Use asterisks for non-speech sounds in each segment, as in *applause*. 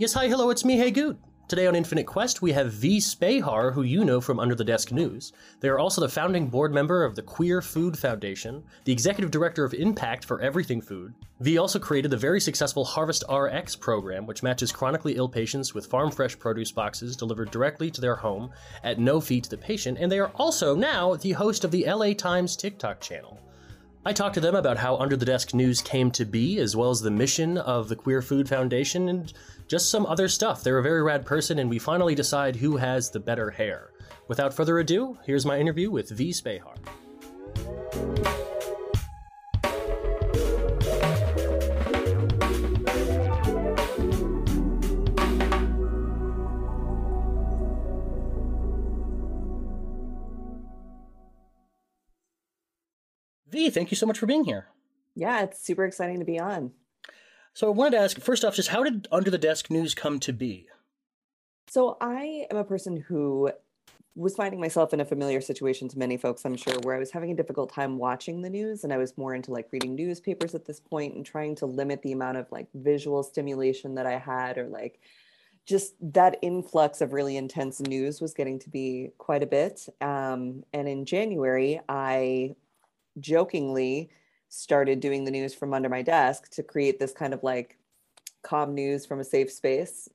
Yes, hi, hello, it's me, Hey Goot. Today on Infinite Quest, we have V. Spehar, who you know from Under the Desk News. They are also the founding board member of the Queer Food Foundation, the executive director of Impact for Everything Food. V also created the very successful Harvest RX program, which matches chronically ill patients with farm fresh produce boxes delivered directly to their home at no fee to the patient, and they are also now the host of the LA Times TikTok channel. I talked to them about how Under the Desk News came to be, as well as the mission of the Queer Food Foundation, and just some other stuff. They're a very rad person, and we finally decide who has the better hair. Without further ado, here's my interview with V. Spehar. Thank you so much for being here. Yeah, it's super exciting to be on. So I wanted to ask first off, just how did Under the Desk News come to be? So I am a person who was finding myself in a familiar situation to many folks, I'm sure, where I was having a difficult time watching the news and I was more into like reading newspapers at this point and trying to limit the amount of like visual stimulation that I had or like just that influx of really intense news was getting to be quite a bit. Um, and in January, I jokingly started doing the news from under my desk to create this kind of like calm news from a safe space.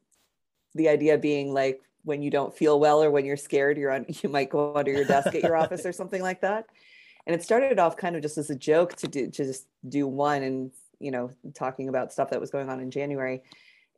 The idea being like when you don't feel well or when you're scared, you're on *laughs* you might go under your desk at your office or *laughs* something like that. And it started off kind of just as a joke to do to just do one and you know talking about stuff that was going on in January.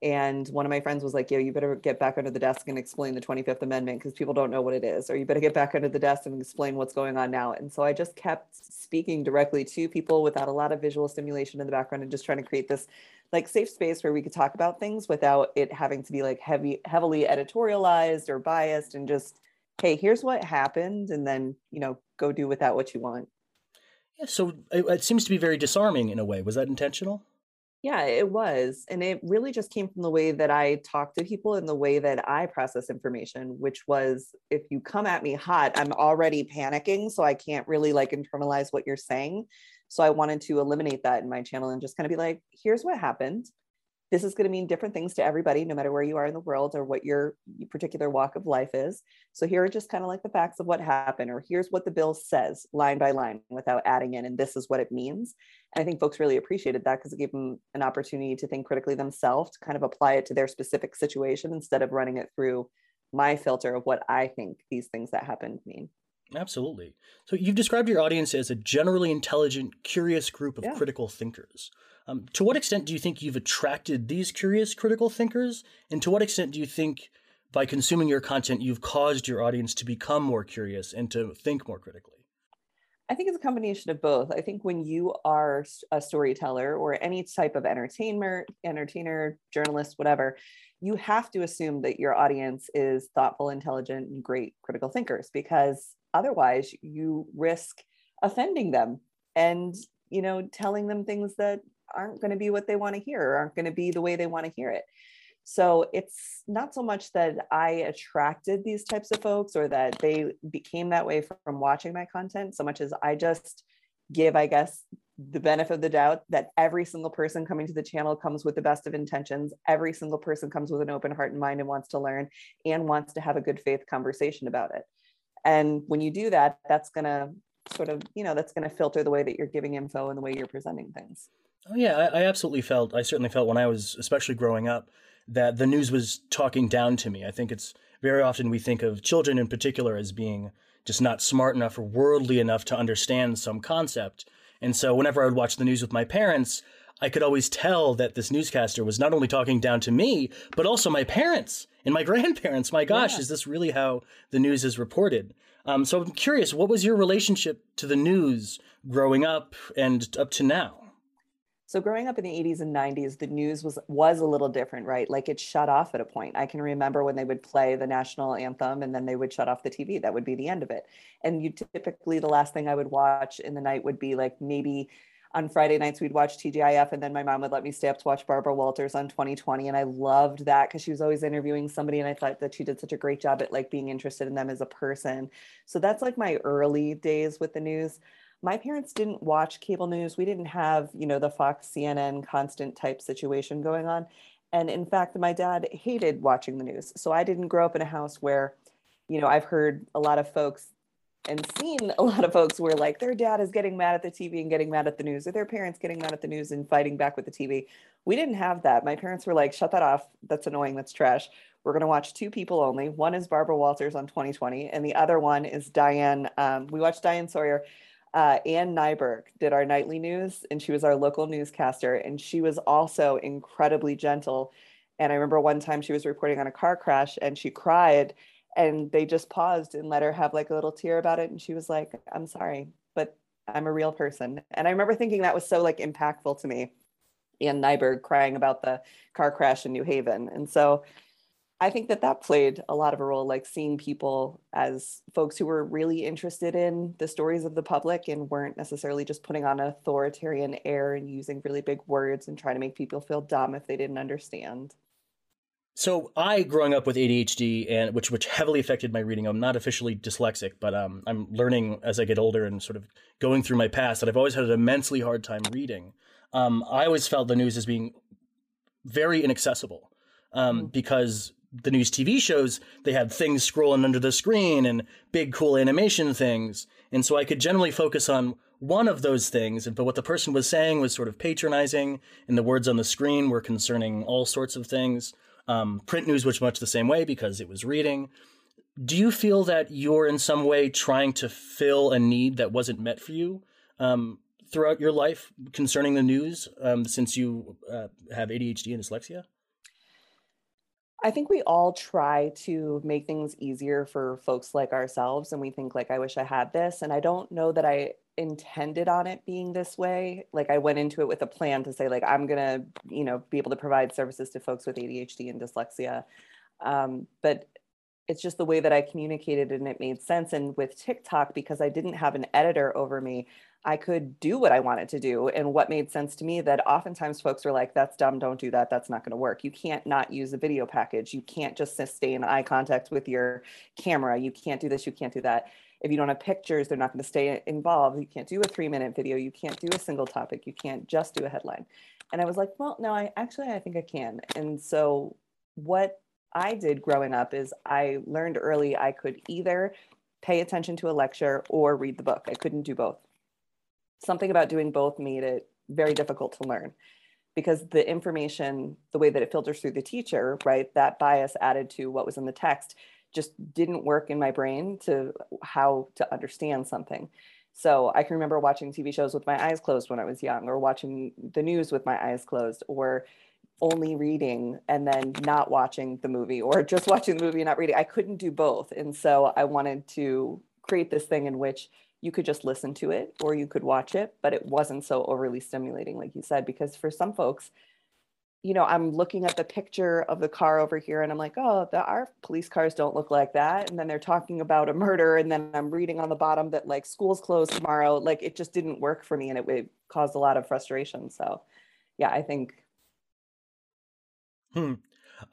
And one of my friends was like, Yo, you better get back under the desk and explain the 25th Amendment because people don't know what it is. Or you better get back under the desk and explain what's going on now. And so I just kept speaking directly to people without a lot of visual stimulation in the background and just trying to create this like safe space where we could talk about things without it having to be like heavy, heavily editorialized or biased and just, hey, here's what happened. And then, you know, go do with that what you want. Yeah. So it, it seems to be very disarming in a way. Was that intentional? Yeah, it was. And it really just came from the way that I talk to people and the way that I process information, which was if you come at me hot, I'm already panicking. So I can't really like internalize what you're saying. So I wanted to eliminate that in my channel and just kind of be like, here's what happened this is going to mean different things to everybody, no matter where you are in the world or what your particular walk of life is. So here are just kind of like the facts of what happened, or here's what the bill says line by line without adding in, and this is what it means. And I think folks really appreciated that because it gave them an opportunity to think critically themselves, to kind of apply it to their specific situation instead of running it through my filter of what I think these things that happened mean. Absolutely. So you've described your audience as a generally intelligent, curious group of yeah. critical thinkers. Um, to what extent do you think you've attracted these curious critical thinkers? And to what extent do you think by consuming your content, you've caused your audience to become more curious and to think more critically? I think it's a combination of both. I think when you are a storyteller or any type of entertainer, entertainer, journalist, whatever, you have to assume that your audience is thoughtful, intelligent, and great critical thinkers because otherwise you risk offending them and you know telling them things that aren't going to be what they want to hear or aren't going to be the way they want to hear it. So it's not so much that I attracted these types of folks or that they became that way from watching my content, so much as I just give, I guess, the benefit of the doubt that every single person coming to the channel comes with the best of intentions. Every single person comes with an open heart and mind and wants to learn and wants to have a good faith conversation about it. And when you do that, that's going to sort of, you know, that's going to filter the way that you're giving info and the way you're presenting things. Oh yeah, I, I absolutely felt. I certainly felt when I was, especially growing up, that the news was talking down to me. I think it's very often we think of children in particular as being just not smart enough or worldly enough to understand some concept. And so whenever I would watch the news with my parents, I could always tell that this newscaster was not only talking down to me, but also my parents and my *laughs* grandparents. My gosh, yeah. is this really how the news is reported? Um, so I'm curious, what was your relationship to the news growing up and up to now? So growing up in the 80s and 90s, the news was was a little different, right? Like it shut off at a point. I can remember when they would play the national anthem and then they would shut off the TV. That would be the end of it. And you typically the last thing I would watch in the night would be like maybe on Friday nights we'd watch TGIF and then my mom would let me stay up to watch Barbara Walters on 2020 and I loved that cuz she was always interviewing somebody and I thought that she did such a great job at like being interested in them as a person. So that's like my early days with the news my parents didn't watch cable news we didn't have you know the fox cnn constant type situation going on And in fact, my dad hated watching the news. So I didn't grow up in a house where, you know, I've heard a lot of folks and seen a lot of folks where like their dad is getting mad at the TV and getting mad at the news, or their parents getting mad at the news and fighting back with the TV. We didn't have that. My parents were like, shut that off. That's annoying. That's trash. We're going to watch two people only. One is Barbara Walters on 2020, and the other one is Diane. Um, we watched Diane Sawyer. Uh, Ann Nyberg did our nightly news, and she was our local newscaster, and she was also incredibly gentle. And I remember one time she was reporting on a car crash, and she cried, and they just paused and let her have like a little tear about it, and she was like, "I'm sorry, but I'm a real person." And I remember thinking that was so like impactful to me. Ann Nyberg crying about the car crash in New Haven, and so I think that that played a lot of a role, like seeing people as folks who were really interested in the stories of the public and weren't necessarily just putting on an authoritarian air and using really big words and trying to make people feel dumb if they didn't understand. So I, growing up with ADHD, and which which heavily affected my reading. I'm not officially dyslexic, but um, I'm learning as I get older and sort of going through my past that I've always had an immensely hard time reading. Um, I always felt the news as being very inaccessible um, mm-hmm. because the news TV shows, they had things scrolling under the screen and big cool animation things. And so I could generally focus on one of those things, but what the person was saying was sort of patronizing, and the words on the screen were concerning all sorts of things. Um, print news was much the same way because it was reading. Do you feel that you're in some way trying to fill a need that wasn't met for you um, throughout your life concerning the news um, since you uh, have ADHD and dyslexia? I think we all try to make things easier for folks like ourselves. And we think, like, I wish I had this. And I don't know that I intended on it being this way. Like, I went into it with a plan to say, like, I'm going to, you know, be able to provide services to folks with ADHD and dyslexia. Um, but it's just the way that I communicated and it made sense. And with TikTok, because I didn't have an editor over me, I could do what I wanted to do. And what made sense to me that oftentimes folks are like, that's dumb, don't do that, that's not going to work. You can't not use a video package. You can't just stay in eye contact with your camera. You can't do this, you can't do that. If you don't have pictures, they're not going to stay involved. You can't do a three minute video. You can't do a single topic. You can't just do a headline. And I was like, well, no, I actually, I think I can. And so what I did growing up is I learned early I could either pay attention to a lecture or read the book. I couldn't do both something about doing both made it very difficult to learn because the information, the way that it filters through the teacher, right, that bias added to what was in the text just didn't work in my brain to how to understand something. So I can remember watching TV shows with my eyes closed when I was young, or watching the news with my eyes closed, or only reading and then not watching the movie, or just *laughs* watching the movie and not reading. I couldn't do both. And so I wanted to create this thing in which you could just listen to it or you could watch it, but it wasn't so overly stimulating, like you said, because for some folks, you know, I'm looking at the picture of the car over here and I'm like, oh, the, our police cars don't look like that. And then they're talking about a murder. And then I'm reading on the bottom that like school's closed tomorrow. Like it just didn't work for me and it, it caused a lot of frustration. So, yeah, I think. Hmm.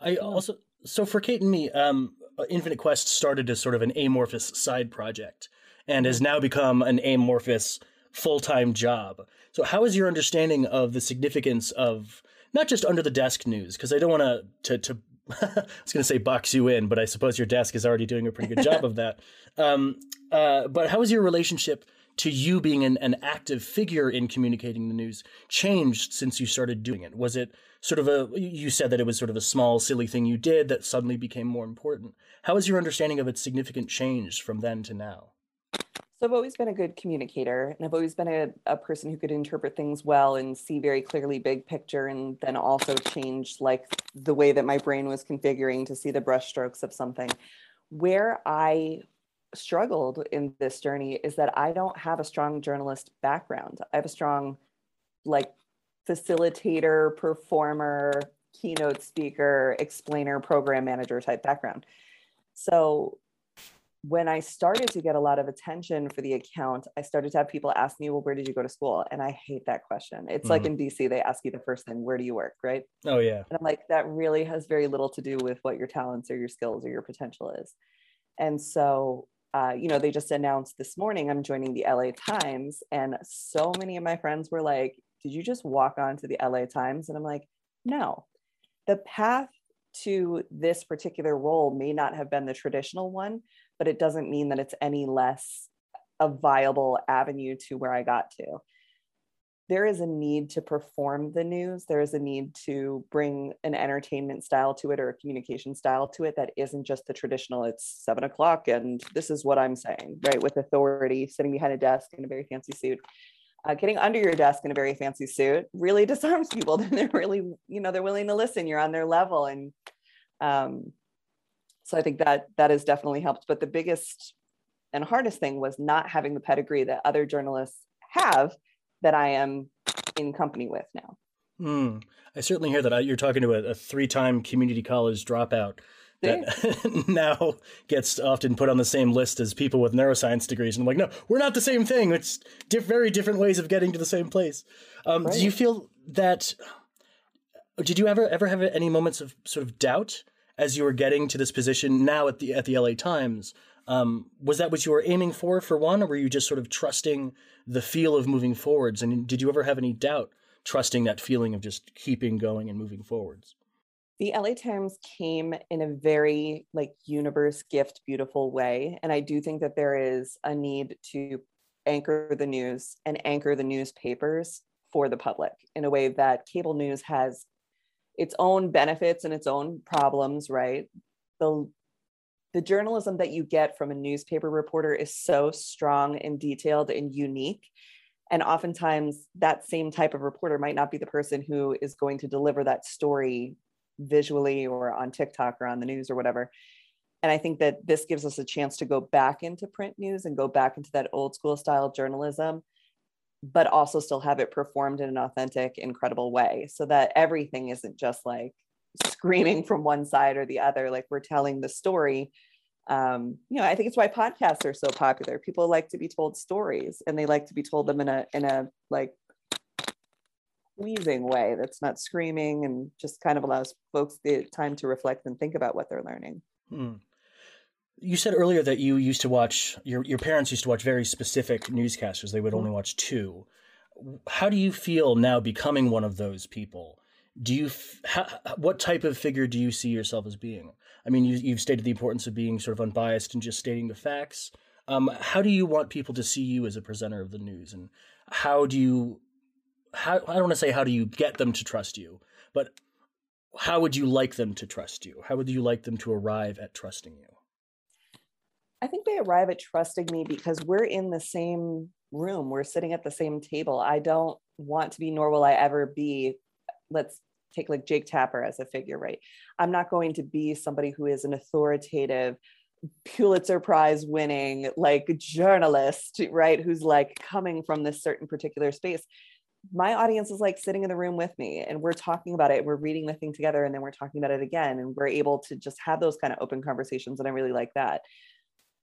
I also, so for Kate and me, um, Infinite Quest started as sort of an amorphous side project and has now become an amorphous full time job. So, how is your understanding of the significance of not just under the desk news? Because I don't want to to *laughs* I was going to say box you in, but I suppose your desk is already doing a pretty good job of that. *laughs* Um, uh, but how has your relationship to you being an, an active figure in communicating the news changed since you started doing it? Was it sort of a, you said that it was sort of a small, silly thing you did that suddenly became more important. How has your understanding of its significant changed from then to now? So I've always been a good communicator and I've always been a, a person who could interpret things well and see very clearly big picture and then also change like the way that my brain was configuring to see the brushstrokes of something. Where I struggled in this journey is that I don't have a strong journalist background. I have a strong like facilitator, performer, keynote speaker, explainer, program manager type background. So when I started to get a lot of attention for the account, I started to have people ask me, well, where did you go to school? And I hate that question. It's mm-hmm. like in DC, they ask you the first thing, where do you work? Right. Oh, yeah. And I'm like, that really has very little to do with what your talents or your skills or your potential is. And so, uh, you know, they just announced this morning I'm joining the LA Times. And so many of my friends were like, did you just walk onto the LA Times? And I'm like, no. the path to this particular role may not have been the traditional one, but it doesn't mean that it's any less a viable avenue to where I got to. There is a need to perform the news. There is a need to bring an entertainment style to it or a communication style to it that isn't just the traditional, it's seven o'clock and this is what I'm saying, right? With authority, sitting behind a desk in a very fancy suit uh, getting under your desk in a very fancy suit really *laughs* disarms people. Then they're really, you know, they're willing to listen. You're on their level, and um, so I think that that has definitely helped. But the biggest and hardest thing was not having the pedigree that other journalists have that I am in company with now. Mm, I certainly hear that. You're talking to a, a three-time community college dropout that *laughs* now gets often put on the same list as people with neuroscience degrees. And I'm like, no, we're not the same thing. It's diff- very different ways of getting to the same place. Um, right. Do you feel that? Did you ever ever have any moments of sort of doubt as you were getting to this position now at the at the LA Times? Um, was that what you were aiming for for one, or were you just sort of trusting the feel of moving forwards? And did you ever have any doubt trusting that feeling of just keeping going and moving forwards? the LA Times came in a very like universe gift beautiful way and I do think that there is a need to anchor the news and anchor the newspapers for the public in a way that cable news has its own benefits and its own problems right the the journalism that you get from a newspaper reporter is so strong and detailed and unique and oftentimes that same type of reporter might not be the person who is going to deliver that story visually or on TikTok or on the news or whatever. And I think that this gives us a chance to go back into print news and go back into that old school style journalism, but also still have it performed in an authentic, incredible way so that everything isn't just like screaming from one side or the other. Like we're telling the story. Um, you know, I think it's why podcasts are so popular. People like to be told stories and they like to be told them in a in a like pleasing way that's not screaming and just kind of allows folks the time to reflect and think about what they're learning. Hmm. You said earlier that you used to watch your your parents used to watch very specific newscasters. They would only mm-hmm. watch two. How do you feel now becoming one of those people? Do you how, what type of figure do you see yourself as being? I mean, you, you've stated the importance of being sort of unbiased and just stating the facts. Um, how do you want people to see you as a presenter of the news, and how do you how I don't want to say how do you get them to trust you, but how would you like them to trust you? How would you like them to arrive at trusting you? I think they arrive at trusting me because we're in the same room. We're sitting at the same table. I don't want to be, nor will I ever be. Let's take like Jake Tapper as a figure, right? I'm not going to be somebody who is an authoritative, Pulitzer Prize winning, like journalist, right? Who's like coming from this certain particular space my audience is like sitting in the room with me and we're talking about it we're reading the thing together and then we're talking about it again and we're able to just have those kind of open conversations and i really like that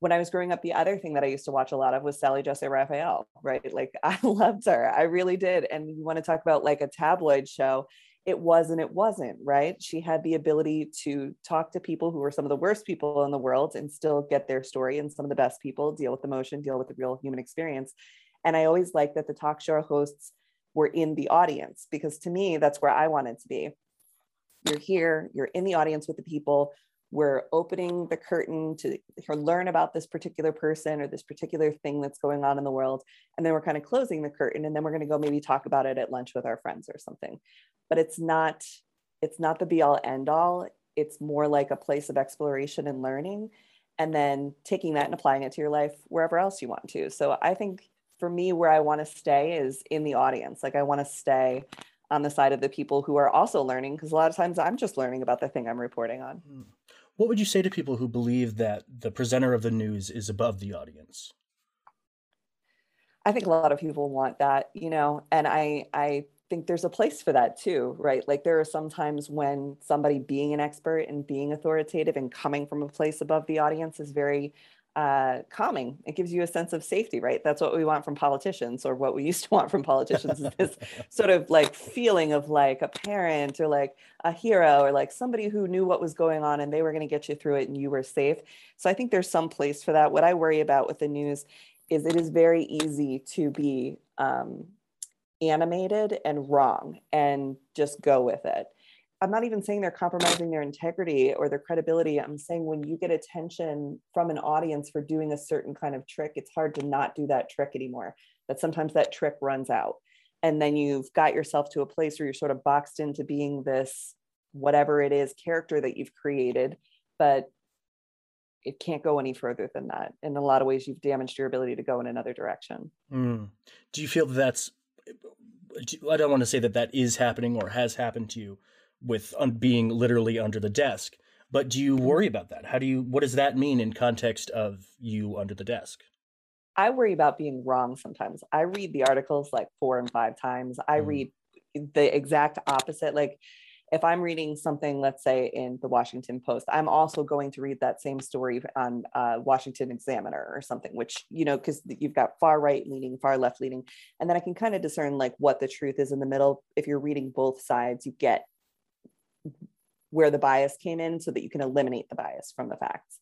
when i was growing up the other thing that i used to watch a lot of was sally jessy raphael right? Like *laughs* i loved her i really did and you want to talk about like a tabloid show it was and it wasn't right? She had the ability to talk to people who were some of the worst people in the world and still get their story and some of the best people deal with emotion deal with the real human experience and i always like that the talk show hosts were in the audience because to me that's where i wanted to be. You're here you're in the audience with the people we're opening the curtain to learn about this particular person or this particular thing that's going on in the world and then we're kind of closing the curtain and then we're going to go maybe talk about it at lunch with our friends or something but it's not it's not the be all end all it's more like a place of exploration and learning and then taking that and applying it to your life wherever else you want to so i think for me, where I want to stay is in the audience. Like I want to stay on the side of the people who are also learning, because a lot of times I'm just learning about the thing I'm reporting on. Hmm. What would you say to people who believe that the presenter of the news is above the audience? I think a lot of people want that, you know, and I I think there's a place for that too, right? Like there are some times when somebody being an expert and being authoritative and coming from a place above the audience is very uh, calming. It gives you a sense of safety, right? That's what we want from politicians, or what we *laughs* used to want from politicians is this sort of like feeling of like a parent or like a hero or like somebody who knew what was going on and they were going to get you through it and you were safe. So I think there's some place for that. What I worry about with the news is it is very easy to be um, animated and wrong and just go with it. I'm not even saying they're compromising their integrity or their credibility. I'm saying when you get attention from an audience for doing a certain kind of trick, it's hard to not do that trick anymore. That sometimes that trick runs out. And then you've got yourself to a place where you're sort of boxed into being this whatever it is character that you've created, but it can't go any further than that. In a lot of ways, you've damaged your ability to go in another direction. Mm. Do you feel that that's I don't want to say that that is happening or has happened to you with un- being literally under the desk, but do you worry about that? How do you, what does that mean in context of you under the desk? I worry about being wrong sometimes. I read the articles like four and five times. I mm. read the exact opposite. Like if I'm reading something, let's say in the Washington Post, I'm also going to read that same story on uh, Washington Examiner or something, which, you know, because you've got far right leaning, far left leaning. And then I can kind of discern like what the truth is in the middle. If you're reading both sides, you get where the bias came in so that you can eliminate the bias from the facts.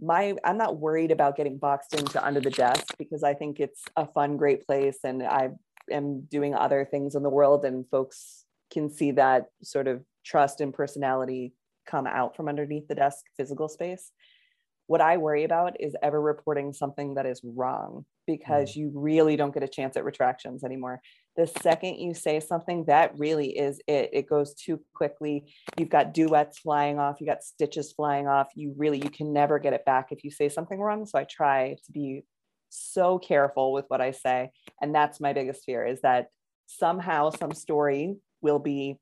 My, I'm not worried about getting boxed into under the desk because I think it's a fun, great place. And I am doing other things in the world and folks can see that sort of trust and personality come out from underneath the desk physical space. What I worry about is ever reporting something that is wrong because mm. you really don't get a chance at retractions anymore. The second you say something, that really is it. It goes too quickly. You've got duets flying off, you got stitches flying off. You really, you can never get it back if you say something wrong. So I try to be so careful with what I say. And that's my biggest fear is that somehow some story will be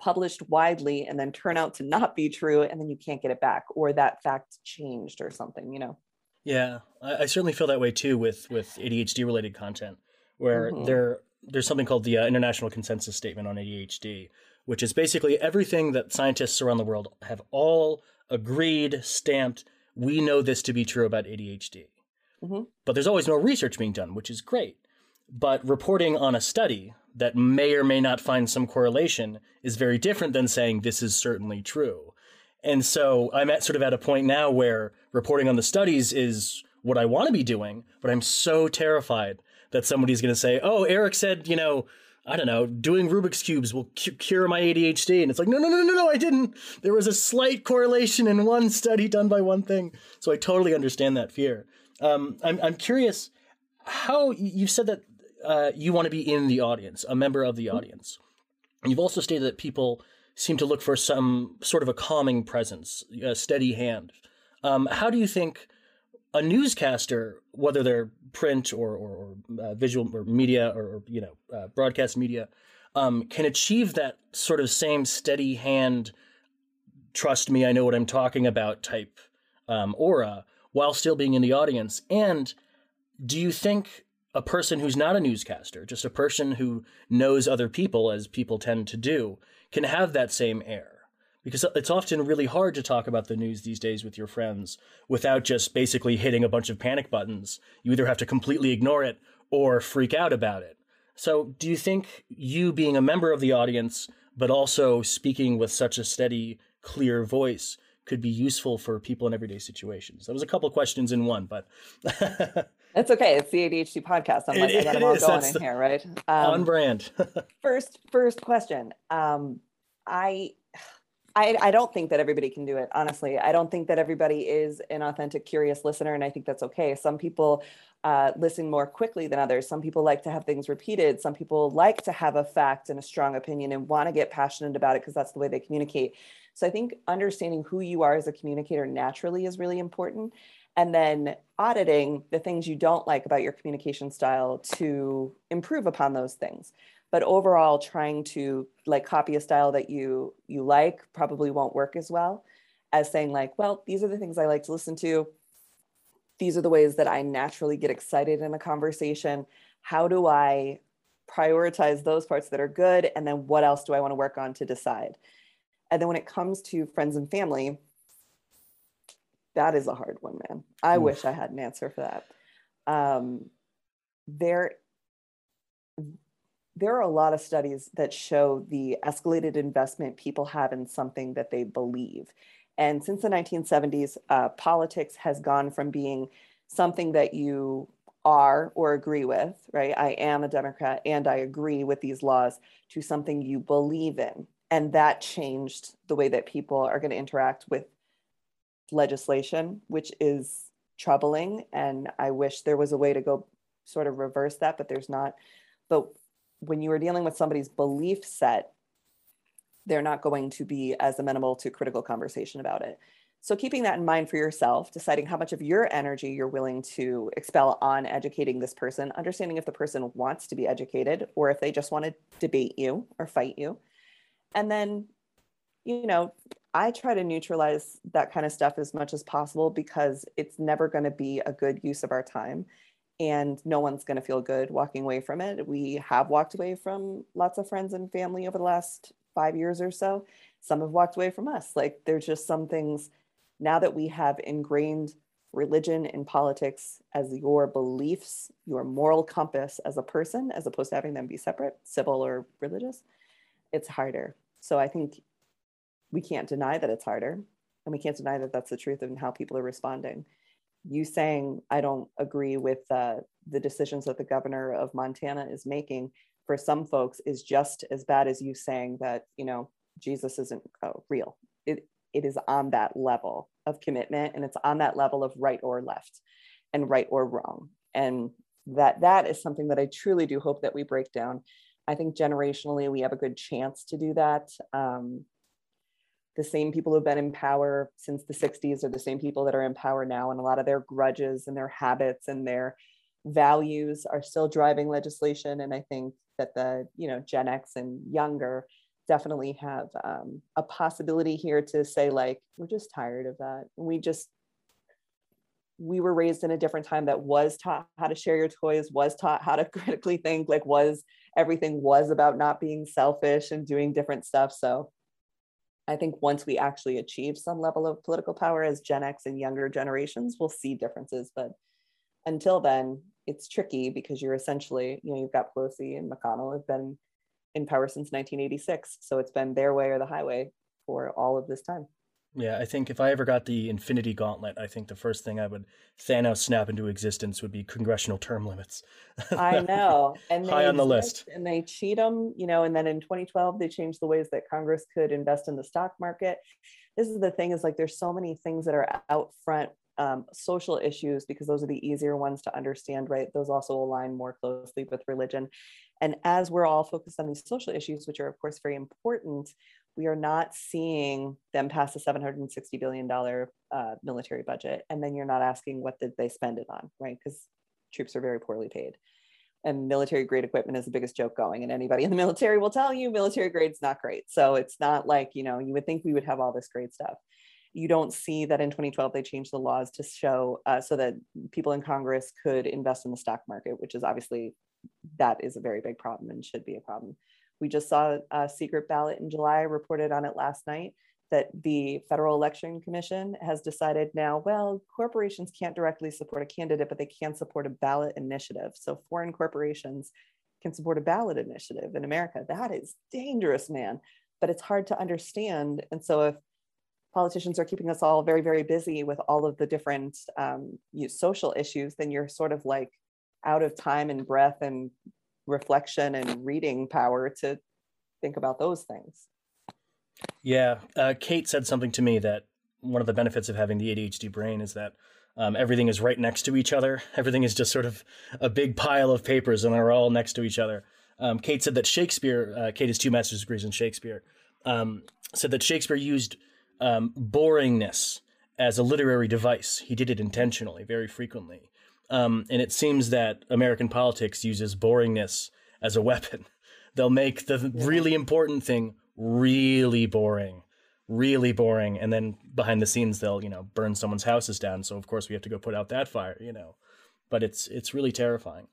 published widely and then turn out to not be true and then you can't get it back or that fact changed or something you know yeah i, I certainly feel that way too with with adhd related content where mm-hmm. there there's something called the uh, international consensus statement on adhd which is basically everything that scientists around the world have all agreed stamped we know this to be true about adhd mm-hmm. but there's always no research being done which is great but reporting on a study that may or may not find some correlation is very different than saying this is certainly true. And so I'm at sort of at a point now where reporting on the studies is what I want to be doing, but I'm so terrified that somebody's going to say, "Oh, Eric said, you know, I don't know, doing Rubik's cubes will cure my ADHD." And it's like, "No, no, no, no, no, I didn't. There was a slight correlation in one study done by one thing." So I totally understand that fear. Um, I'm I'm curious how you said that uh, you want to be in the audience, a member of the mm-hmm. audience. And you've also stated that people seem to look for some sort of a calming presence, a steady hand. Um, how do you think a newscaster, whether they're print or, or, or uh, visual or media or, or you know uh, broadcast media, um, can achieve that sort of same steady hand, trust me, I know what I'm talking about type um, aura while still being in the audience? And do you think a person who's not a newscaster, just a person who knows other people, as people tend to do, can have that same air. Because it's often really hard to talk about the news these days with your friends without just basically hitting a bunch of panic buttons. You either have to completely ignore it or freak out about it. So, do you think you being a member of the audience, but also speaking with such a steady, clear voice, could be useful for people in everyday situations? That was a couple questions in one, but *laughs* It's okay. It's the ADHD podcast. I'm like, it, I got them all is. going That's in here, right? Um, on brand. *laughs* first, first question. Um, I, I, I don't think that everybody can do it. Honestly, I don't think that everybody is an authentic, curious listener, and I think that's okay. Some people uh, listen more quickly than others. Some people like to have things repeated. Some people like to have a fact and a strong opinion and want to get passionate about it because that's the way they communicate. So I think understanding who you are as a communicator naturally is really important and then auditing the things you don't like about your communication style to improve upon those things but overall trying to like copy a style that you you like probably won't work as well as saying like well these are the things i like to listen to these are the ways that i naturally get excited in a conversation how do i prioritize those parts that are good and then what else do i want to work on to decide and then when it comes to friends and family that is a hard one, man. I Oof. wish I had an answer for that. Um, there, there are a lot of studies that show the escalated investment people have in something that they believe. And since the 1970s, uh, politics has gone from being something that you are or agree with, right? I am a Democrat and I agree with these laws to something you believe in and that changed the way that people are going to interact with legislation, which is troubling. And I wish there was a way to go sort of reverse that, but there's not. But when you are dealing with somebody's belief set, they're not going to be as amenable to critical conversation about it. So, keeping that in mind for yourself, deciding how much of your energy you're willing to expel on educating this person, understanding if the person wants to be educated or if they just want to debate you or fight you. And then, you know, I try to neutralize that kind of stuff as much as possible because it's never going to be a good use of our time. And no one's going to feel good walking away from it. We have walked away from lots of friends and family over the last five years or so. Some have walked away from us. Like, there's just some things now that we have ingrained religion and politics as your beliefs, your moral compass as a person, as opposed to having them be separate, civil or religious, it's harder. So I think we can't deny that it's harder. And we can't deny that that's the truth and how people are responding. You saying, I don't agree with uh, the decisions that the governor of Montana is making for some folks is just as bad as you saying that, you know, Jesus isn't uh, real. It, it is on that level of commitment and it's on that level of right or left and right or wrong and that that is something that i truly do hope that we break down i think generationally we have a good chance to do that um, the same people who've been in power since the 60s are the same people that are in power now and a lot of their grudges and their habits and their values are still driving legislation and i think that the you know gen x and younger definitely have um, a possibility here to say like we're just tired of that. We just we were raised in a different time that was taught how to share your toys was taught how to *laughs* critically think like was everything was about not being selfish and doing different stuff. So i think once we actually achieve some level of political power as gen x and younger generations we'll see differences but until then it's tricky because you're essentially you know you've got pelosi and mcconnell have been in power since 1986. So it's been their way or the highway for all of this time. Yeah, I think if I ever got the Infinity Gauntlet, I think the first thing I would Thanos snap into existence would be congressional term limits. I know, *laughs* and high on the list, and they cheat them, you know. And then in 2012, they changed the ways that Congress could invest in the stock market. This is the thing: is like there's so many things that are out front um, social issues because those are the easier ones to understand, right? Those also align more closely with religion. And as we're all focused on these social issues, which are, of course, very important, we are not seeing them pass a $760 billion uh, military budget. And then you're not asking what did they spend it on, right? Because troops are very poorly paid. And military grade equipment is the biggest joke going. And anybody in the military will tell you military grade's not great. So it's not like, you know, you would think we would have all this great stuff you don't see that in 2012 they changed the laws to show uh, so that people in Congress could invest in the stock market, which is obviously that is a very big problem and should be a problem. We just saw a secret ballot in July, reported on it last night, that the Federal Election Commission has decided now, well, corporations can't directly support a candidate, but they can support a ballot initiative. So foreign corporations can support a ballot initiative in America. That is dangerous, man. But it's hard to understand. And so if politicians are keeping us all very, very busy with all of the different um, social issues, then you're sort of like out of time and breath and reflection and reading power to think about those things. Yeah, uh, Kate said something to me that one of the benefits of having the ADHD brain is that um, everything is right next to each other. *laughs* Everything is just sort of a big pile of papers, and they're all next to each other. Um, Kate said that Shakespeare, uh, Kate has two master's degrees in Shakespeare, um, said that Shakespeare used um, boringness as a literary device. He did it intentionally, very frequently. Um, and it seems that American politics uses boringness as a weapon. *laughs* They'll make the really important thing really boring, really boring, and then behind the scenes they'll you know burn someone's houses down. So of course we have to go put out that fire, you know. But it's it's really terrifying.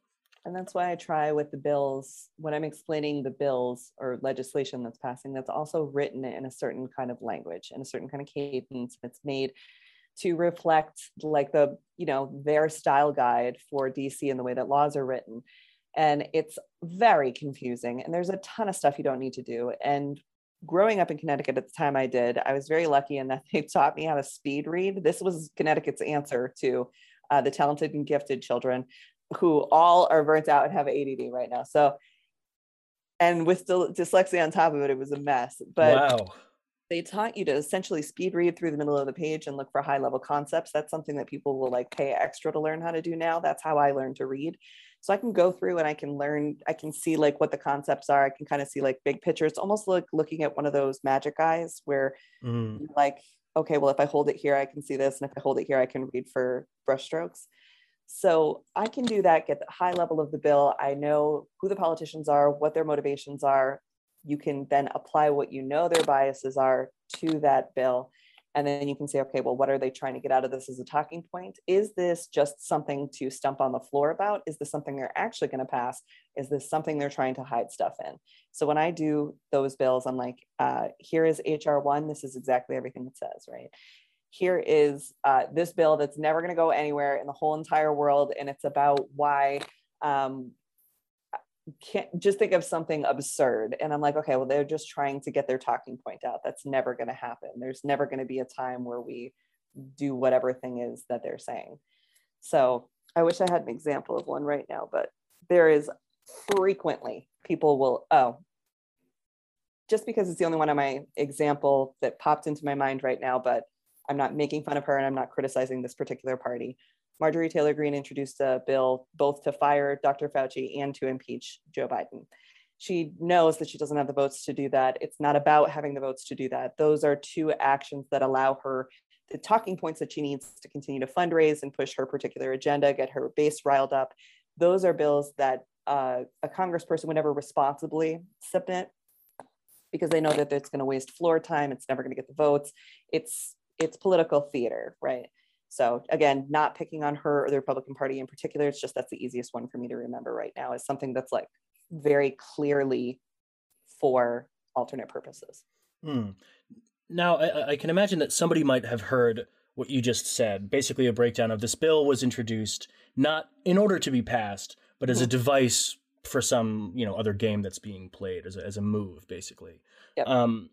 And that's why I try with the bills when I'm explaining the bills or legislation that's passing. That's also written in a certain kind of language and a certain kind of cadence. It's made to reflect like the you know their style guide for dc and the way that laws are written and it's very confusing and there's a ton of stuff you don't need to do and growing up in connecticut at the time i did i was very lucky in that *laughs* they taught me how to speed read this was connecticut's answer to uh, the talented and gifted children who all are burnt out and have add right now so and with dyslexia on top of it, it was a mess. But wow. They taught you to essentially speed read through the middle of the page and look for high level concepts. That's something that people will like pay extra to learn how to do now. That's how I learned to read. So I can go through and I can learn, I can see like what the concepts are. I can kind of see like big pictures, It's almost like looking at one of those magic eyes where Mm. like, okay, well, if I hold it here, I can see this. And if I hold it here, I can read for brushstrokes. So I can do that, get the high level of the bill. I know who the politicians are, what their motivations are. You can then apply what you know their biases are to that bill. And then you can say, okay, well, what are they trying to get out of this as a talking point? Is this just something to stump on the floor about? Is this something they're actually going to pass? Is this something they're trying to hide stuff in? So when I do those bills, I'm like, uh, here is HR1. This is exactly everything it says, right? Here is uh, this bill that's never going to go anywhere in the whole entire world. And it's about why um, can't just think of something absurd and i'm like okay well they're just trying to get their talking point out that's never going to happen there's never going to be a time where we do whatever thing is that they're saying. So i wish i had an example of one right now but there is frequently people will oh just because it's the only one on my example that popped into my mind right now but i'm not making fun of her and i'm not criticizing this particular party Marjorie Taylor Greene introduced a bill both to fire Dr. Fauci and to impeach Joe Biden. She knows that she doesn't have the votes to do that. It's not about having the votes to do that. Those are two actions that allow her the talking points that she needs to continue to fundraise and push her particular agenda, get her base riled up. Those are bills that uh, a congressperson would never responsibly submit because they know that it's going to waste floor time. It's never going to get the votes. It's it's political theater, right? So again, not picking on her or the Republican Party in particular. It's just that's the easiest one for me to remember right now is something that's like very clearly for alternate purposes. Hmm. Now, I, I can imagine that somebody might have heard what you just said, basically a breakdown of this bill was introduced not in order to be passed, but as a device for some, you know, other game that's being played as a, as a move, basically. Yep. Um,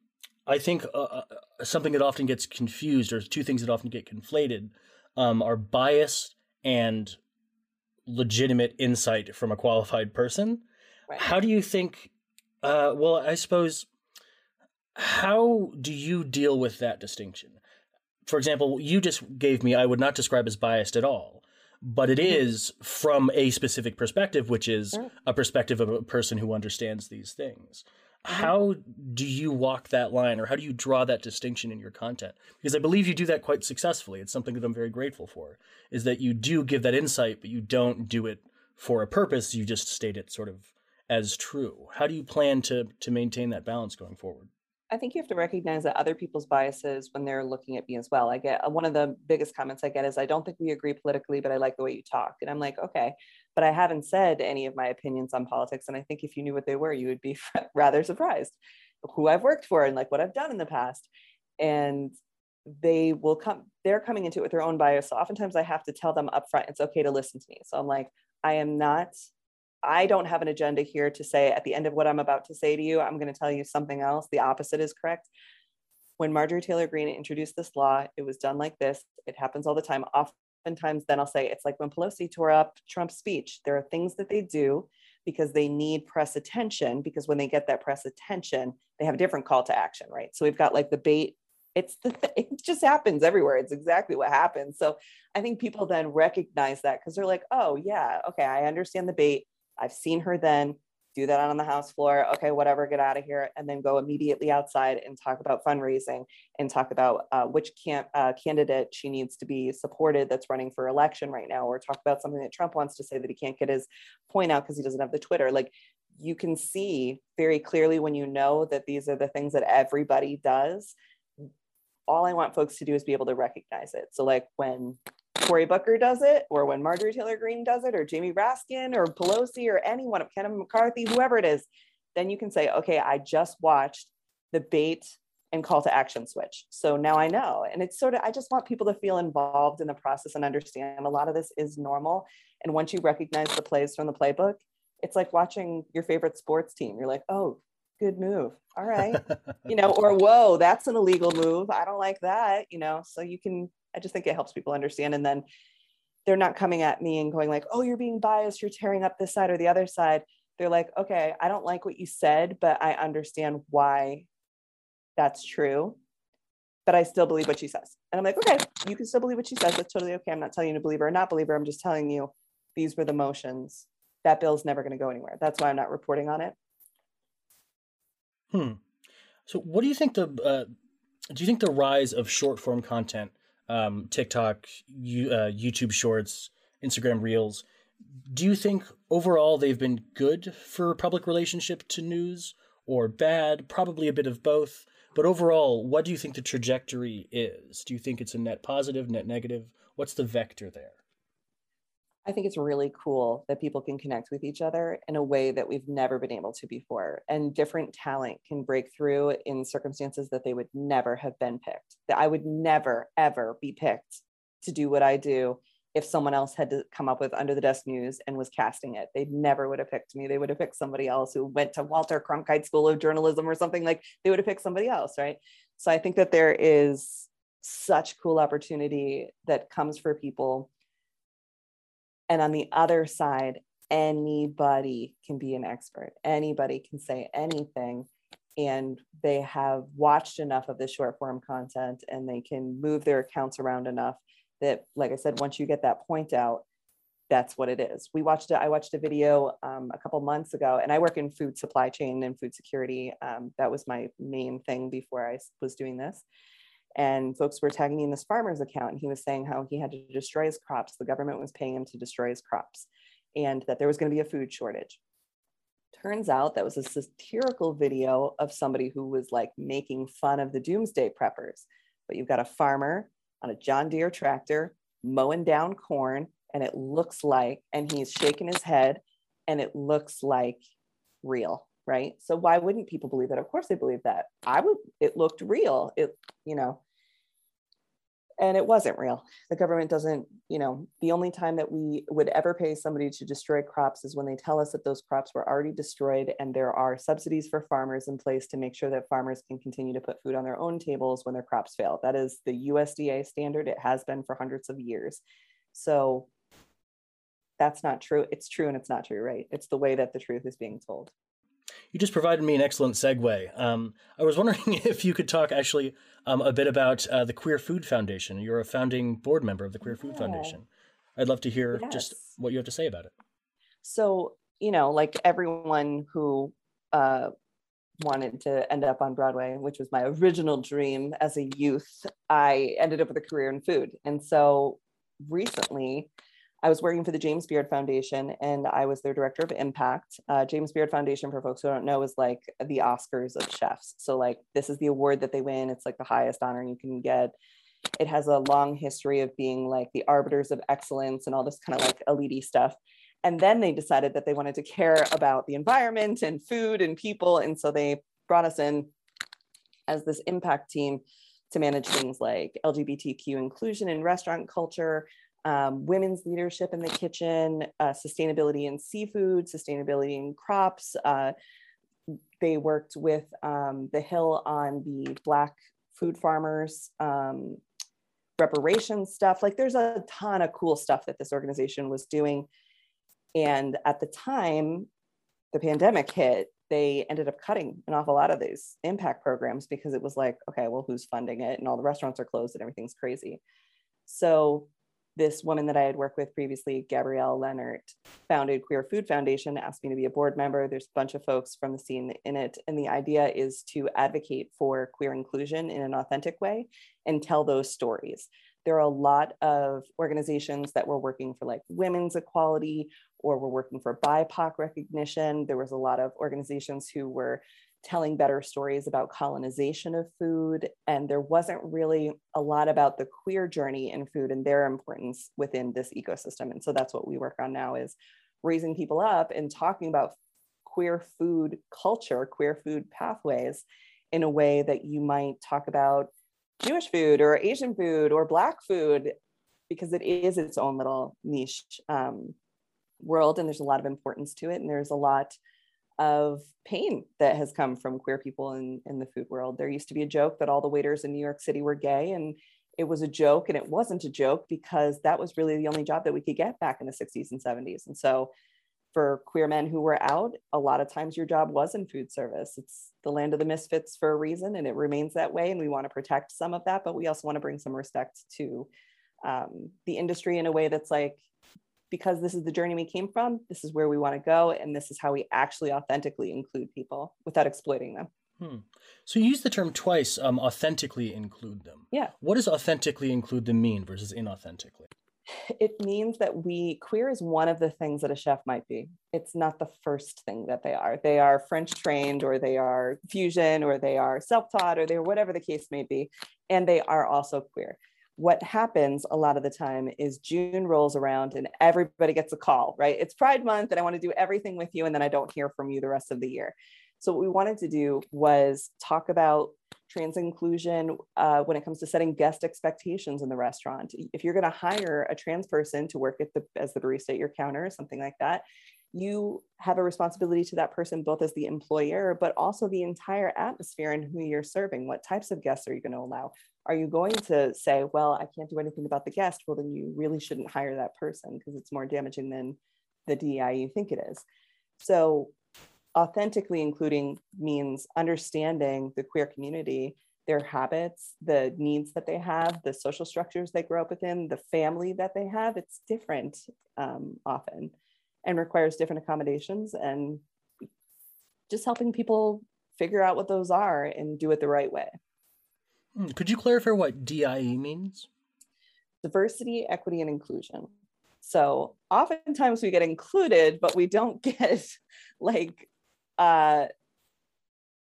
I think uh, uh, something that often gets confused, or two things that often get conflated, um, are bias and legitimate insight from a qualified person. Right. How do you think? Uh, well, I suppose. How do you deal with that distinction? For example, you just gave me, I would not describe as biased at all, but it is from a specific perspective, which is a perspective of a person who understands these things. How do you walk that line, or how do you draw that distinction in your content? Because I believe you do that quite successfully. It's something that I'm very grateful for. Is that you do give that insight, but you don't do it for a purpose. You just state it sort of as true. How do you plan to to maintain that balance going forward? I think you have to recognize that other people's biases when they're looking at me as well. I get uh, one of the biggest comments I get is, I don't think we agree politically, but I like the way you talk. And I'm like, okay, but I haven't said any of my opinions on politics. And I think if you knew what they were, you would be *laughs* rather surprised who I've worked for and like what I've done in the past. And they will come, they're coming into it with their own bias. So oftentimes I have to tell them upfront, it's okay to listen to me. So I'm like, I am not I don't have an agenda here to say at the end of what I'm about to say to you, I'm going to tell you something else. The opposite is correct. When Marjorie Taylor Greene introduced this law, it was done like this. It happens all the time. Oftentimes, then I'll say it's like when Pelosi tore up Trump's speech. There are things that they do because they need press attention, because when they get that press attention, they have a different call to action, right? So we've got like the bait. It's the *laughs* it just happens everywhere. It's exactly what happens. So I think people then recognize that because they're like, oh yeah, okay, I understand the bait. I've seen her then do that on the house floor. Okay, whatever, get out of here. And then go immediately outside and talk about fundraising and talk about uh, which can, uh, candidate she needs to be supported that's running for election right now, or talk about something that Trump wants to say that he can't get his point out because he doesn't have the Twitter. Like you can see very clearly when you know that these are the things that everybody does. All I want folks to do is be able to recognize it. So, like when Cory Booker does it, or when Marjorie Taylor Greene does it, or Jamie Raskin, or Pelosi, or anyone, of Kevin McCarthy, whoever it is, then you can say, okay, I just watched the bait and call to action switch. So now I know. And it's sort of, I just want people to feel involved in the process and understand a lot of this is normal. And once you recognize the plays from the playbook, it's like watching your favorite sports team. You're like, oh, good move. All right. *laughs* you know, or whoa, that's an illegal move. I don't like that, you know. So you can I just think it helps people understand. And then they're not coming at me and going like, oh, you're being biased, you're tearing up this side or the other side. they're like, okay, I don't like what you said, but I understand why that's true. But I still believe what she says. And I'm like, okay, you can still believe what she says. That's totally okay. I'm not telling you to believe her or not believe her. I'm just telling you these were the motions. That bill's never going to go anywhere. That's why I'm not reporting on it. Hmm. So, what do you think the uh, do you think the rise of short form content, um, TikTok, you, uh, YouTube Shorts, Instagram Reels, do you think overall they've been good for public relationship to news or bad? Probably a bit of both. But overall, what do you think the trajectory is? Do you think it's a net positive, net negative? What's the vector there? I think it's really cool that people can connect with each other in a way that we've never been able to before. And different talent can break through in circumstances that they would never have been picked. That I would never, ever be picked to do what I do if someone else had to come up with under the desk news and was casting it. They never would have picked me. They would have picked somebody else who went to Walter Cronkite School of Journalism or something like they would have picked somebody else, right? So I think that there is such cool opportunity that comes for people. And on the other side, anybody can be an expert. Anybody can say anything. And they have watched enough of the short form content and they can move their accounts around enough that like i said once you get that point out that's what it is. We watched it i watched a video um, a couple months ago and i work in food supply chain and food security. Um, that was my main thing before i was doing this and folks were tagging me in this farmer's account and he was saying how he had to destroy his crops. The government was paying him to destroy his crops and that there was going to be a food shortage. Turns out that was a satirical video of somebody who was like making fun of the doomsday preppers. But you've got a farmer on a John Deere tractor mowing down corn and it looks like and he's shaking his head and it looks like real right? So why wouldn't people believe that? Of course they believe that. I would it looked real. It you know and it wasn't real. The government doesn't you know the only time that we would ever pay somebody to destroy crops is when they tell us that those crops were already destroyed and there are subsidies for farmers in place to make sure that farmers can continue to put food on their own tables when their crops fail. That is the usda standard. It has been for hundreds of years. So that's not true. It's true and it's not true right? It's the way that the truth is being told you just provided me an excellent segue. Um, I was wondering *laughs* if you could talk actually um, a bit about uh, the Queer Food Foundation. You're a founding board member of the Queer Food yeah. Foundation. I'd love to hear yes. just what you have to say about it. So, you know, like everyone who uh, wanted to end up on Broadway, which was my original dream as a youth, I ended up with a career in food. And so recently, I was working for the James Beard Foundation and I was their director of impact. Uh, James Beard Foundation, for folks who don't know, is like the Oscars of chefs. So, like, this is the award that they win. It's like the highest honor you can get. It has a long history of being like the arbiters of excellence and all this kind of like elite stuff. And then they decided that they wanted to care about the environment and food and people. And so they brought us in as this impact team to manage things like LGBTQ inclusion in restaurant culture, um, women's leadership in the kitchen, uh, sustainability in seafood, sustainability in crops. Uh, they worked with um, the Hill on the Black food farmers um, reparations stuff. Like there's a ton of cool stuff that this organization was doing. And at the time, the pandemic hit, they ended up cutting an awful lot of these impact programs because it was like, okay, well, who's funding it? And all the restaurants are closed and everything's crazy. So this woman that I had worked with previously, Gabrielle Leonard, founded Queer Food Foundation, asked me to be a board member. There's a bunch of folks from the scene in it. And the idea is to advocate for queer inclusion in an authentic way and tell those stories. There are a lot of organizations that were working for like women's equality or were working for BIPOC recognition. There was a lot of organizations who were telling better stories about colonization of food. And there wasn't really a lot about the queer journey in food and their importance within this ecosystem. And so that's what we work on now is raising people up and talking about queer food culture, queer food pathways in a way that you might talk about Jewish food or Asian food or Black food, because it is its own little niche um, world and there's a lot of importance to it. And there's a lot of pain that has come from queer people in, in the food world. There used to be a joke that all the waiters in New York City were gay, and it was a joke, and it wasn't a joke because that was really the only job that we could get back in the 60s and 70s. And so for queer men who were out, a lot of times your job was in food service. It's the land of the misfits for a reason, and it remains that way. And we want to protect some of that, but we also want to bring some respect to um, the industry in a way that's like, because this is the journey we came from, this is where we want to go, and this is how we actually authentically include people without exploiting them. Hmm. So you use the term twice, um, authentically include them. Yeah. What does authentically include them mean versus inauthentically? *laughs* It means that we queer is one of the things that a chef might be. It's not the first thing that they are. They are French trained or they are fusion or they are self-taught or they are whatever the case may be. And they are also queer. What happens a lot of the time is June rolls around and everybody gets a call, right? It's Pride Month and I want to do everything with you. And then I don't hear from you the rest of the year. So what we wanted to do was talk about trans inclusion uh, when it comes to setting guest expectations in the restaurant. If you're going to hire a trans person to work at the as the barista at your counter or something like that, you have a responsibility to that person both as the employer but also the entire atmosphere and who you're serving. What types of guests are you going to allow? Are you going to say, "Well, I can't do anything about the guest"? Well, then you really shouldn't hire that person because it's more damaging than the DEI you think it is. So authentically including means understanding the queer community their habits the needs that they have the social structures they grow up within the family that they have it's different um, often and requires different accommodations and just helping people figure out what those are and do it the right way could you clarify what DEI means diversity equity and inclusion so oftentimes we get included but we don't *laughs* get like uh,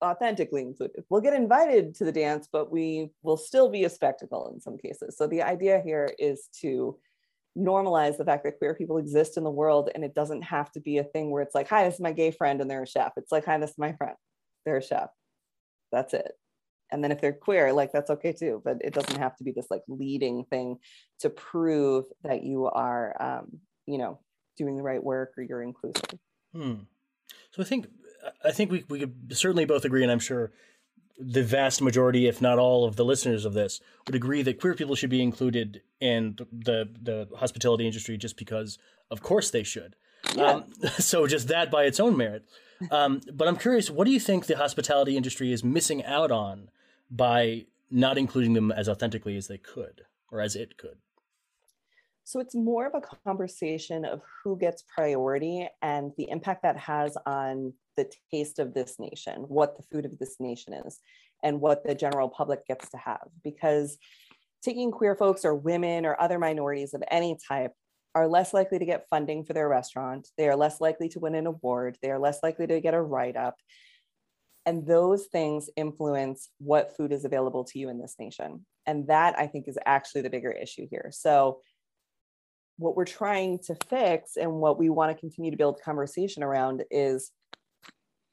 authentically included. We'll get invited to the dance, but we will still be a spectacle in some cases. So the idea here is to normalize the fact that queer people exist in the world and it doesn't have to be a thing where it's like, hi, this is my gay friend and they're a chef. It's like, hi, this is my friend. They're a chef. That's it. And then if they're queer, like that's okay too, but it doesn't have to be this like leading thing to prove that you are, um, you know, doing the right work or you're inclusive. Hmm. So I think I think we we could certainly both agree, and I'm sure the vast majority, if not all, of the listeners of this would agree that queer people should be included in the the hospitality industry, just because, of course, they should. Yeah. Um, *laughs* so just that by its own merit. Um, but I'm curious, what do you think the hospitality industry is missing out on by not including them as authentically as they could, or as it could? So it's more of a conversation of who gets priority and the impact that has on the taste of this nation, what the food of this nation is, and what the general public gets to have. Because taking queer folks or women or other minorities of any type are less likely to get funding for their restaurant. They are less likely to win an award. They are less likely to get a write up. And those things influence what food is available to you in this nation. And that I think is actually the bigger issue here. So what we're trying to fix and what we want to continue to build conversation around is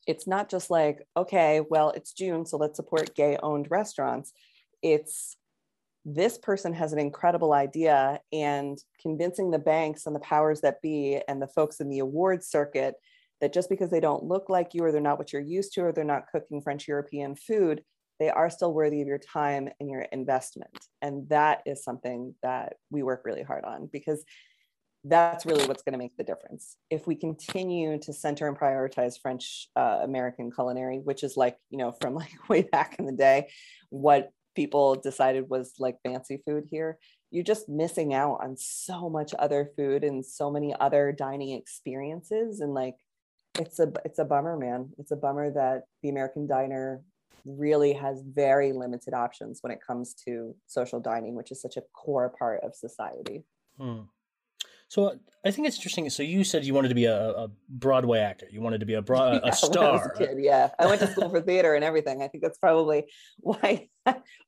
it's not just like okay well it's june so let's support gay owned restaurants it's this person has an incredible idea and convincing the banks and the powers that be and the folks in the awards circuit that just because they don't look like you or they're not what you're used to or they're not cooking french european food they are still worthy of your time and your investment. And that is something that we work really hard on because that's really what's going to make the difference. If we continue to center and prioritize French uh, American culinary, which is like, you know, from like *laughs* way back in the day, what people decided was like fancy food here, you're just missing out on so much other food and so many other dining experiences. And like, it's a it's a bummer, man. It's a bummer that the American diner really has very limited options when it comes to social dining, which is such a core part of society. Hmm. So I think it's interesting. So you said you wanted to be a, a Broadway actor. You wanted to be a, broad, *laughs* a star. I kid, yeah, I went to school for theater and everything. I think that's probably *laughs* why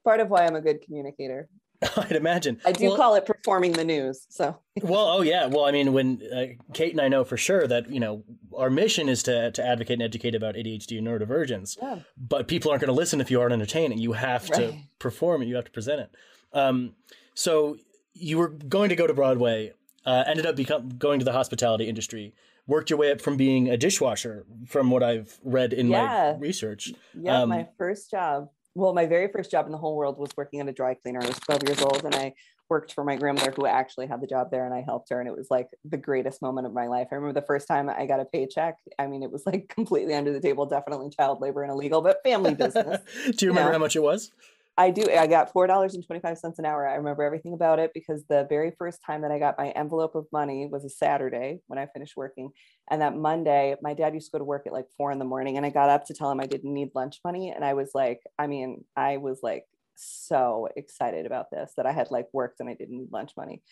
part of why I'm a good communicator. *laughs* I'd imagine. I do well, call it performing the news. So. *laughs* well, oh yeah. Well, I mean, when uh, Kate and I know for sure that you know our mission is to to advocate and educate about ADHD and neurodivergence. Yeah. But people aren't going to listen if you aren't entertaining. You have right. to perform it. You have to present it. Um, so you were going to go to Broadway. Uh, ended up become, going to the hospitality industry. Worked your way up from being a dishwasher, from what I've read in yeah. my research. Yeah, um, my first job well, my very first job in the whole world was working at a dry cleaner. I was 12 years old and I worked for my grandmother who actually had the job there and I helped her and it was like the greatest moment of my life. I remember the first time I got a paycheck. I mean, it was like completely under the table, definitely child labor and illegal, but family *laughs* business. Do you remember how much it was? I do. I got four dollars and twenty five cents an hour. I remember everything about it because the very first time that I got my envelope of money was a Saturday when I finished working, and that Monday, my dad used to go to work at like four in the morning, and I got up to tell him I didn't need lunch money, and I was like, I mean, I was like so excited about this that I had like worked and I didn't need lunch money.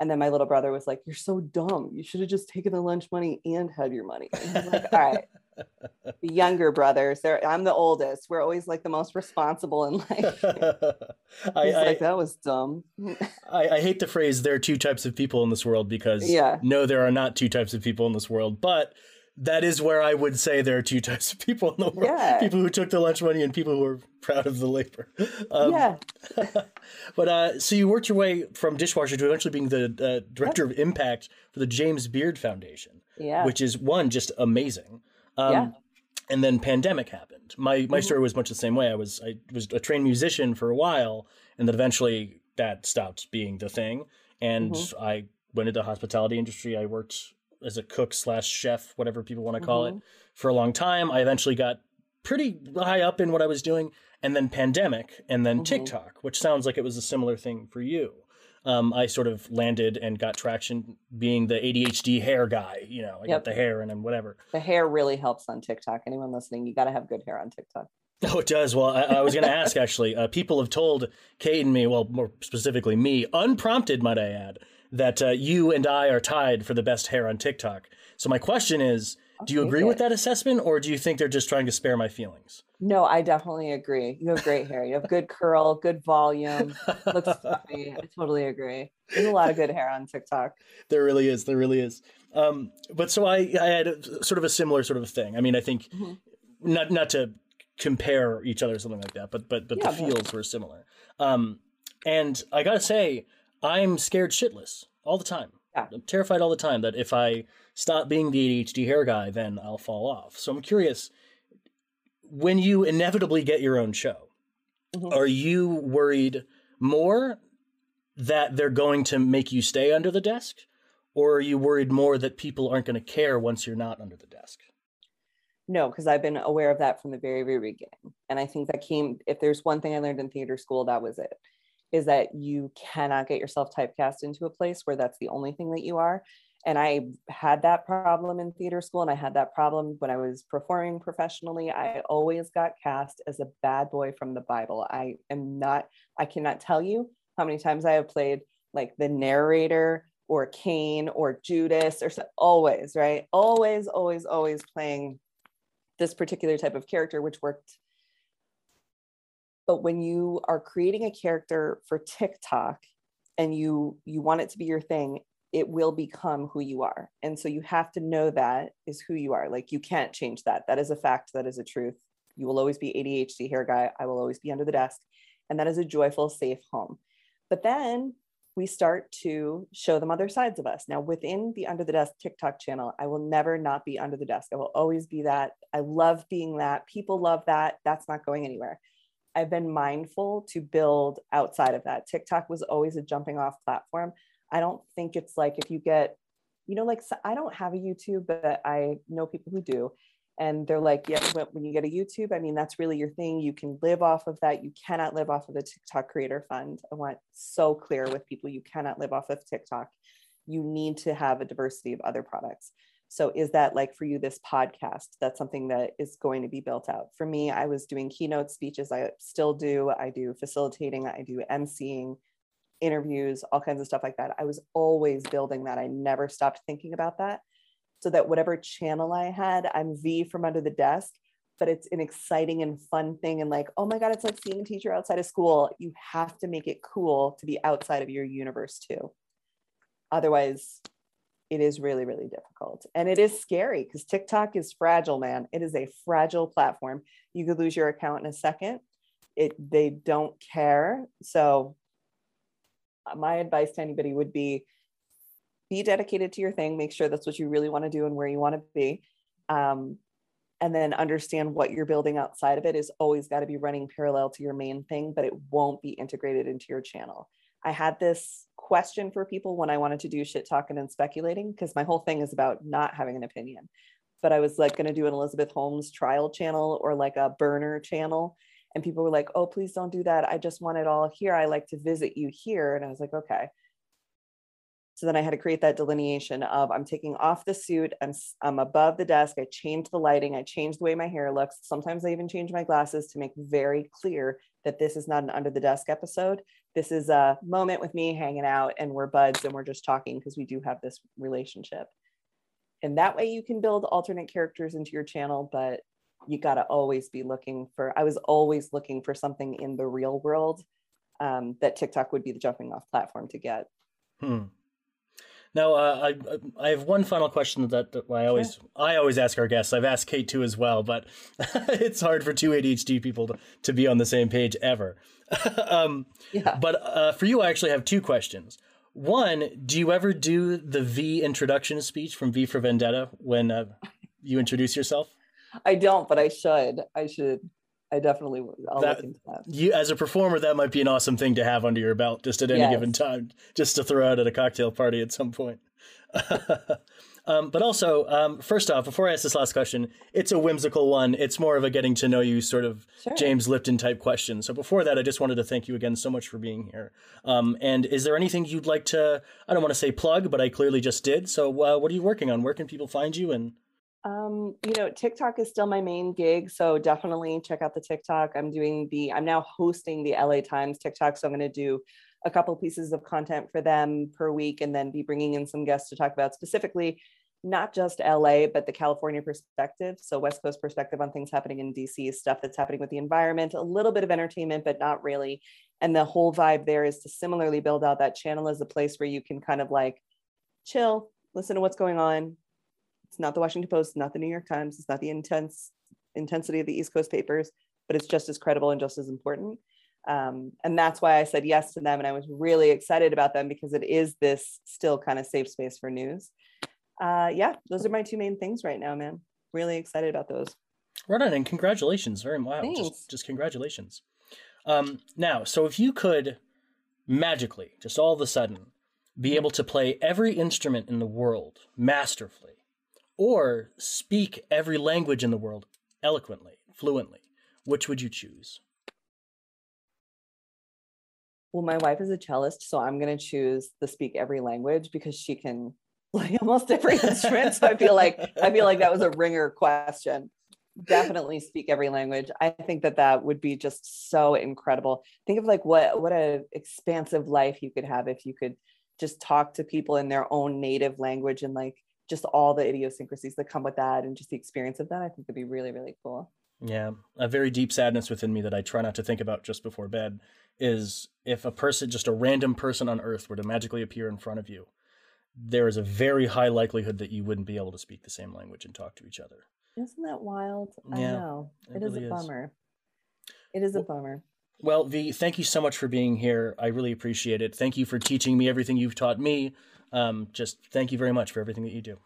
And then my little brother was like, You're so dumb. You should have just taken the lunch money and had your money. And I'm like, *laughs* All right. Younger brothers, they're, I'm the oldest. We're always like the most responsible in life. *laughs* I, I, like, That was dumb. I, I hate the phrase, there are two types of people in this world because yeah. no, there are not two types of people in this world. But that is where I would say there are two types of people in the world: yeah. people who took the lunch money and people who were proud of the labor. Um, yeah. *laughs* but uh, so you worked your way from dishwasher to eventually being the uh, director of impact for the James Beard Foundation. Yeah. Which is one just amazing. Um, yeah. And then pandemic happened. My my mm-hmm. story was much the same way. I was I was a trained musician for a while, and then eventually that stopped being the thing. And mm-hmm. I went into the hospitality industry. I worked as a cook slash chef, whatever people want to call mm-hmm. it, for a long time. I eventually got pretty high up in what I was doing, and then pandemic, and then mm-hmm. TikTok, which sounds like it was a similar thing for you. Um, I sort of landed and got traction being the ADHD hair guy. You know, I yep. got the hair and then whatever. The hair really helps on TikTok. Anyone listening, you got to have good hair on TikTok. Oh, it does. Well, I, I was going *laughs* to ask actually. Uh, people have told Kate and me, well, more specifically me, unprompted, might I add, that uh, you and I are tied for the best hair on TikTok. So my question is, do you agree with that assessment, or do you think they're just trying to spare my feelings? No, I definitely agree. You have great hair. You have good curl, good volume. Looks *laughs* fluffy. I totally agree. There's a lot of good hair on TikTok. There really is. There really is. Um, but so I, I had a, sort of a similar sort of thing. I mean, I think mm-hmm. not not to compare each other or something like that, but but but yeah, the fields but... were similar. Um, and I gotta say, I'm scared shitless all the time. Yeah. I'm terrified all the time that if I stop being the ADHD hair guy, then I'll fall off. So I'm curious when you inevitably get your own show, mm-hmm. are you worried more that they're going to make you stay under the desk? Or are you worried more that people aren't going to care once you're not under the desk? No, because I've been aware of that from the very, very beginning. And I think that came, if there's one thing I learned in theater school, that was it is that you cannot get yourself typecast into a place where that's the only thing that you are. And I had that problem in theater school, and I had that problem when I was performing professionally. I always got cast as a bad boy from the Bible. I am not, I cannot tell you how many times I have played like the narrator or Cain or Judas or always, right? Always, always, always playing this particular type of character, which worked but when you are creating a character for TikTok and you you want it to be your thing, it will become who you are. And so you have to know that is who you are. Like you can't change that. That is a fact, that is a truth. You will always be ADHD hair guy. I will always be under the desk. And that is a joyful, safe home. But then we start to show them other sides of us. Now, within the Under the Desk TikTok channel, I will never not be under the desk. I will always be that. I love being that. People love that. That's not going anywhere. I've been mindful to build outside of that. TikTok was always a jumping off platform. I don't think it's like if you get, you know, like I don't have a YouTube, but I know people who do. And they're like, yeah, when you get a YouTube, I mean, that's really your thing. You can live off of that. You cannot live off of the TikTok creator fund. I want so clear with people you cannot live off of TikTok. You need to have a diversity of other products. So is that like for you this podcast? That's something that is going to be built out. For me, I was doing keynote speeches. I still do. I do facilitating. I do emceeing, interviews, all kinds of stuff like that. I was always building that. I never stopped thinking about that. So that whatever channel I had, I'm V from under the desk, but it's an exciting and fun thing. And like, oh my God, it's like seeing a teacher outside of school. You have to make it cool to be outside of your universe too. Otherwise, it is really, really difficult. And it is scary because TikTok is fragile, man. It is a fragile platform. You could lose your account in a second. It they don't care. So uh, my advice to anybody would be be dedicated to your thing, make sure that's what you really want to do and where you want to be. Um, and then understand what you're building outside of it is always got to be running parallel to your main thing, but it won't be integrated into your channel. I had this question for people when I wanted to do shit talking and speculating because my whole thing is about not having an opinion. But I was like going to do an Elizabeth Holmes trial channel or like a burner channel. And people were like, oh, please don't do that. I just want it all here. I like to visit you here. And I was like, okay. So then I had to create that delineation of I'm taking off the suit, I'm, I'm above the desk, I changed the lighting, I changed the way my hair looks. Sometimes I even change my glasses to make very clear that this is not an under the desk episode. This is a moment with me hanging out and we're buds and we're just talking because we do have this relationship. And that way you can build alternate characters into your channel, but you got to always be looking for, I was always looking for something in the real world um, that TikTok would be the jumping off platform to get. Hmm. Now, uh, I I have one final question that, that I always sure. I always ask our guests. I've asked Kate too as well, but *laughs* it's hard for two ADHD people to, to be on the same page ever. *laughs* um, yeah. But uh, for you, I actually have two questions. One, do you ever do the V introduction speech from V for Vendetta when uh, you introduce yourself? I don't, but I should. I should. I definitely. I'll that, that. You, as a performer, that might be an awesome thing to have under your belt, just at any yes. given time, just to throw out at a cocktail party at some point. *laughs* um, but also, um, first off, before I ask this last question, it's a whimsical one. It's more of a getting to know you sort of sure. James Lipton type question. So before that, I just wanted to thank you again so much for being here. Um, and is there anything you'd like to? I don't want to say plug, but I clearly just did. So uh, what are you working on? Where can people find you? And um, you know, TikTok is still my main gig, so definitely check out the TikTok. I'm doing the, I'm now hosting the LA Times TikTok, so I'm going to do a couple pieces of content for them per week, and then be bringing in some guests to talk about specifically not just LA, but the California perspective. So West Coast perspective on things happening in DC, stuff that's happening with the environment, a little bit of entertainment, but not really. And the whole vibe there is to similarly build out that channel as a place where you can kind of like chill, listen to what's going on, it's not the Washington Post, not the New York Times, it's not the intense intensity of the East Coast papers, but it's just as credible and just as important. Um, and that's why I said yes to them. And I was really excited about them because it is this still kind of safe space for news. Uh, yeah, those are my two main things right now, man. Really excited about those. Right on, and congratulations. Very wow. Just, just congratulations. Um, now, so if you could magically, just all of a sudden, be able to play every instrument in the world masterfully, or speak every language in the world eloquently, fluently? Which would you choose? Well, my wife is a cellist, so I'm going to choose the speak every language because she can *laughs* play almost every *laughs* instrument. so I feel like I feel like that was a ringer question. Definitely speak every language. I think that that would be just so incredible. Think of like what what a expansive life you could have if you could just talk to people in their own native language and like just all the idiosyncrasies that come with that and just the experience of that, I think would be really, really cool. Yeah. A very deep sadness within me that I try not to think about just before bed is if a person, just a random person on earth, were to magically appear in front of you, there is a very high likelihood that you wouldn't be able to speak the same language and talk to each other. Isn't that wild? I yeah, know. it, it is really a bummer. Is. It is a bummer. Well, V, thank you so much for being here. I really appreciate it. Thank you for teaching me everything you've taught me um, just thank you very much for everything that you do.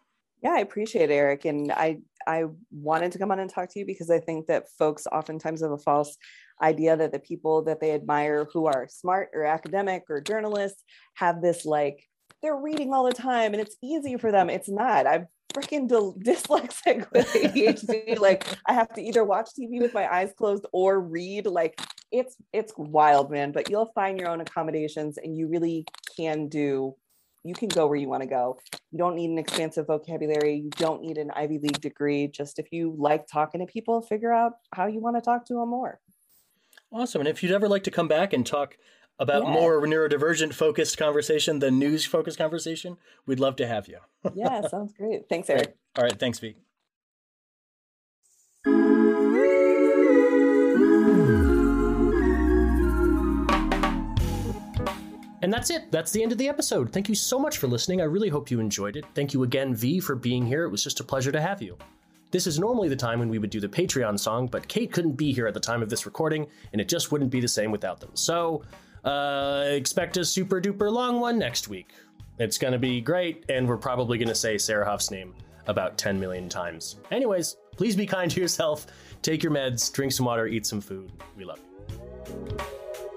Yeah, I appreciate it, Eric. And I I wanted to come on and talk to you because I think that folks oftentimes have a false idea that the people that they admire who are smart or academic or journalists have this like they're reading all the time and it's easy for them. It's not. I'm freaking *laughs* dyslexic with ADHD. *laughs* like I have to either watch TV with my eyes closed or read. Like it's it's wild, man. But you'll find your own accommodations and you really can do you can go where you want to go. You don't need an expansive vocabulary. You don't need an Ivy League degree. Just if you like talking to people, figure out how you want to talk to them more. Awesome. And if you'd ever like to come back and talk about yeah. more neurodivergent focused conversation than news focused conversation, we'd love to have you. yeah, sounds great. Thanks, Eric. All right. Thanks, Pete. And that's it. That's the end of the episode. Thank you so much for listening. I really hope you enjoyed it. Thank you again, V, for being here. It was just a pleasure to have you. This is normally the time when we would do the Patreon song, but Kate couldn't be here at the time of this recording, and it just wouldn't be the same without them. So, uh, expect a super duper long one next week. It's going to be great, and we're probably going to say Sarah Hoff's name about 10 million times. Anyways, please be kind to yourself, take your meds, drink some water, eat some food. We love you.